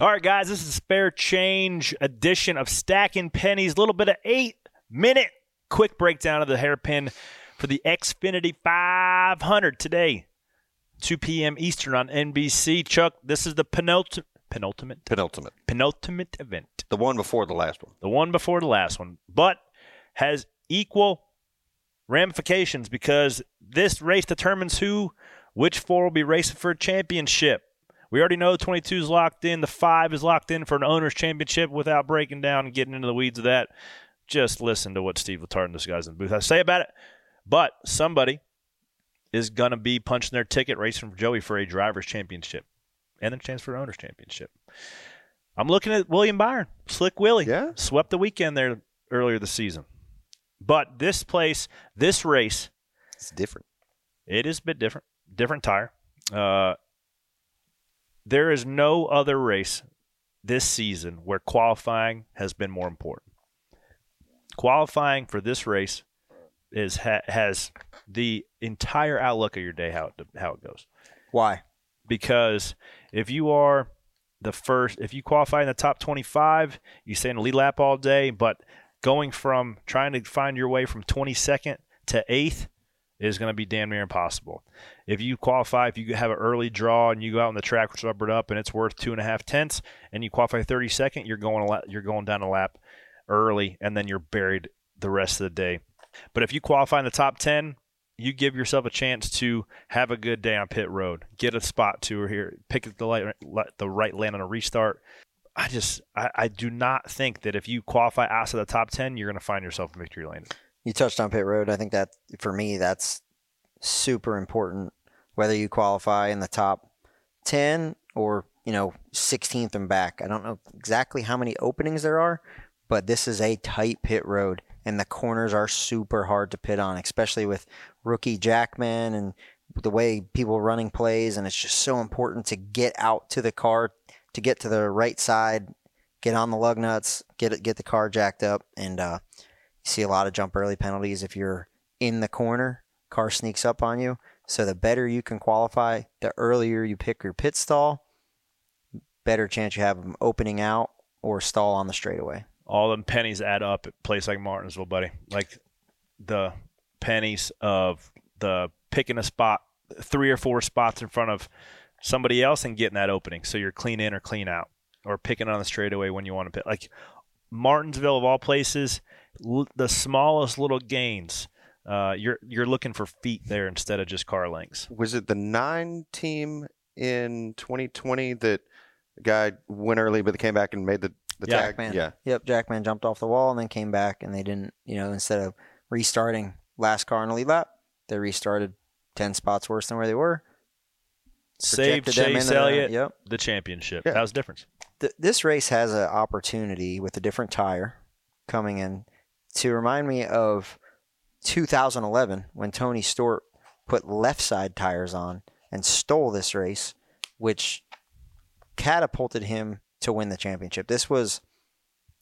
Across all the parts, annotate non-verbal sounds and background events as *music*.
All right, guys, this is a spare change edition of Stacking Pennies. A little bit of eight minute quick breakdown of the hairpin for the Xfinity 500 today, 2 p.m. Eastern on NBC. Chuck, this is the penultimate, penultimate, Penultimate. penultimate event, The one before the last one. the one before the last one, but has equal ramifications because this race determines who, which four will be racing for a championship. We already know 22 is locked in. The five is locked in for an owner's championship without breaking down and getting into the weeds of that. Just listen to what Steve Letarte and this guys in the booth have to say about it. But somebody is going to be punching their ticket racing for Joey for a driver's championship and a chance for an owner's championship. I'm looking at William Byron, Slick Willie. Yeah. Swept the weekend there earlier this season. But this place, this race, It's different. it is a bit different. Different tire. Uh, there is no other race this season where qualifying has been more important. Qualifying for this race is ha- has the entire outlook of your day how it, how it goes. Why? Because if you are the first, if you qualify in the top 25, you stay in the lead lap all day. But going from trying to find your way from 22nd to 8th is going to be damn near impossible. If you qualify, if you have an early draw and you go out on the track, which rubbered up, and it's worth two and a half tenths, and you qualify 32nd, you're going a lap, you're going down a lap early, and then you're buried the rest of the day. But if you qualify in the top 10, you give yourself a chance to have a good day on pit road, get a spot to here, pick the light, the right lane on a restart. I just, I, I do not think that if you qualify outside the top 10, you're going to find yourself in victory lane. You touched on pit road. I think that for me, that's super important. Whether you qualify in the top ten or you know 16th and back. I don't know exactly how many openings there are, but this is a tight pit road, and the corners are super hard to pit on, especially with rookie Jackman and the way people running plays. And it's just so important to get out to the car, to get to the right side, get on the lug nuts, get it, get the car jacked up, and uh, you see a lot of jump early penalties if you're in the corner. Car sneaks up on you. So the better you can qualify, the earlier you pick your pit stall, better chance you have of opening out or stall on the straightaway. all them pennies add up at place like Martinsville, buddy. Like the pennies of the picking a spot, three or four spots in front of somebody else and getting that opening. So you're clean in or clean out, or picking on the straightaway when you want to pick. Like Martinsville, of all places, l- the smallest little gains. Uh, you're you're looking for feet there instead of just car lengths. Was it the nine team in 2020 that the guy went early but they came back and made the, the Yeah. tag? Jackman. Yeah. Yep, Jackman jumped off the wall and then came back, and they didn't, you know, instead of restarting last car in the lead lap, they restarted 10 spots worse than where they were. Saved Chase into the- Elliott Yep. the championship. Yeah. That was the difference. Th- this race has an opportunity with a different tire coming in to remind me of 2011 when Tony Stewart put left side tires on and stole this race, which catapulted him to win the championship. This was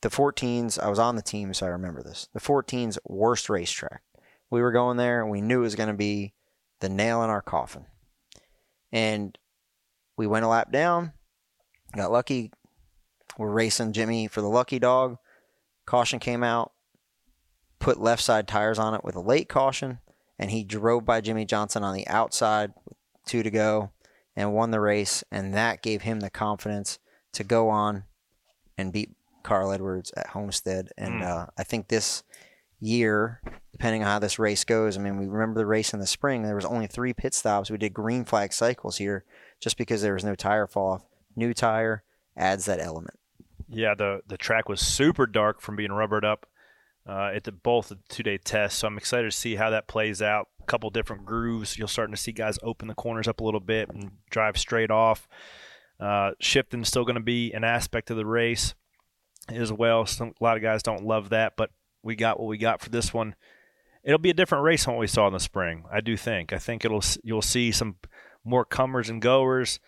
the 14s. I was on the team, so I remember this. The 14s worst racetrack. We were going there, and we knew it was going to be the nail in our coffin. And we went a lap down, got lucky. We're racing Jimmy for the lucky dog. Caution came out, put left side tires on it with a late caution, and he drove by Jimmie Johnson on the outside with two to go and won the race. And that gave him the confidence to go on and beat Carl Edwards at Homestead. And uh, I think this year, depending on how this race goes, I mean, we remember the race in the spring. There was only three pit stops. We did green flag cycles here just because there was no tire fall off. New tire adds that element. Yeah, the the track was super dark from being rubbered up uh, at the both the two day tests. So I'm excited to see how that plays out. A couple different grooves. You're starting to see guys open the corners up a little bit and drive straight off. Uh, shifting still going to be an aspect of the race as well. Some, a lot of guys don't love that, but we got what we got for this one. It'll be a different race than what we saw in the spring. I do think. I think it'll you'll see some more comers and goers.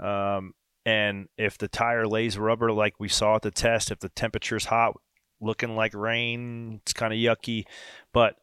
Um, and if the tire lays rubber like we saw at the test, if the temperature's hot, looking like rain, it's kind of yucky. But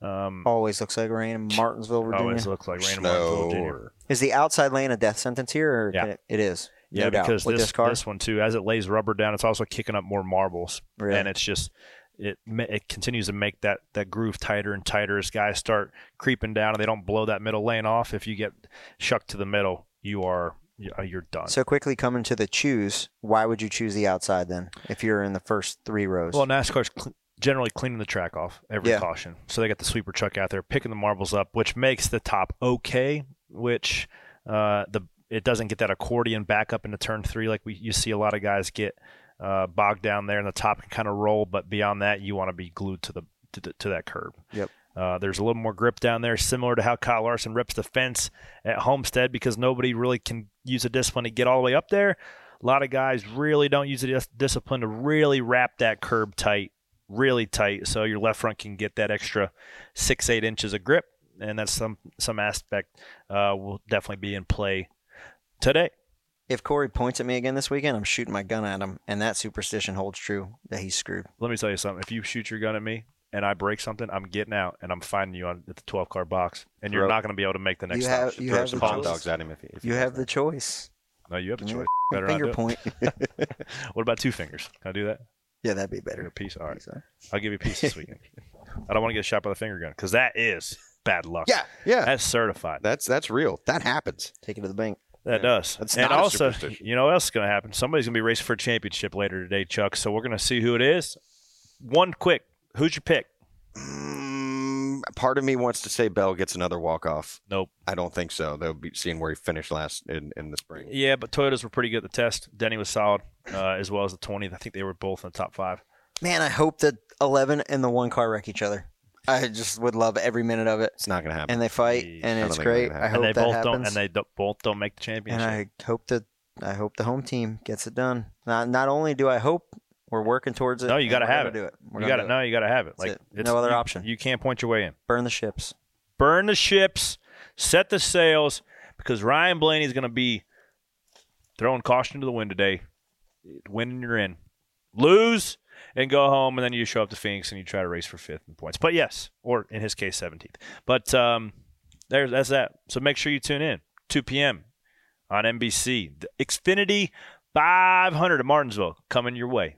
um, Always looks like rain in Martinsville, Virginia. always looks like rain in Martinsville, Virginia. Is the outside lane a death sentence here? Or Yeah. it, it is. Yeah, no doubt. because this this car. this one too, as it lays rubber down, it's also kicking up more marbles, Really? and it's just it it continues to make that that groove tighter and tighter as guys start creeping down and they don't blow that middle lane off. If you get shucked to the middle, you are you're you're done. So quickly coming to the choose, why would you choose the outside then if you're in the first three rows? Well, NASCAR's cl- generally cleaning the track off every Yeah. caution, so they got the sweeper truck out there picking the marbles up, which makes the top okay. Which uh, the it doesn't get that accordion back up into turn three like we you see a lot of guys get uh, bogged down there, and the top can kind of roll, but beyond that, you want to be glued to the to, the, to that curb. Yep. Uh, there's a little more grip down there, similar to how Kyle Larson rips the fence at Homestead because nobody really can use a discipline to get all the way up there. A lot of guys really don't use the dis- discipline to really wrap that curb tight, really tight, so your left front can get that extra six, eight inches of grip, and that's some some aspect uh, will definitely be in play today. if Corey points at me again this weekend, I'm shooting my gun at him, and that superstition holds true that he's screwed. Let me tell you something. If you shoot your gun at me and I break something, I'm getting out and I'm finding you on at the 12 car box, and you're Throw- not going to be able to make the next You stop. have- you Throw have some the hot choice. dogs at him if, he- if he You does have that. the choice. no, you have the Give me choice. *laughs* Better not Finger do it. point. *laughs* What about two fingers? Can I do that? yeah, that'd be A better. piece. All right. So- I'll give you a piece this weekend. *laughs* I don't want to get shot by the finger gun because that is bad luck. Yeah, yeah. That's certified. That's that's real. That happens. Take it to the bank. That Yeah. does. That's and not a also, superstition. you know what else is going to happen? Somebody's going to be racing for a championship later today, Chuck. So we're going to see who it is. One quick. Who's your pick? Mm, part of me wants to say Bell gets another walk off. Nope. I don't think so. They'll be seeing where he finished last in, in the spring. Yeah, but Toyotas were pretty good at the test. Denny was solid, uh, as well as the 20th. I think they were both in the top five. Man, I hope that 11 and the one car wreck each other. I just would love every minute of it. It's not going to happen. And they fight, Jeez. and it's don't great. I hope and they that both happens. don't. And they don't, both don't make the championship. And championship. I hope that I hope the home team gets it done. Not not only do I hope we're working towards it. No, you gotta we're have it. Do it. We're you got to No, you got to have it. Like it. No other you- option. You can't point your way in. Burn the ships. burn the ships, set the sails, because Ryan Blaney is going to be throwing caution to the wind today. Winning, you're in. Lose and go home, and then you show up to Phoenix and you try to race for fifth in points. But yes, or in his case, 17th. But um, there's that's that. So make sure you tune in 2 p.m. on NBC. The Xfinity 500 at Martinsville coming your way.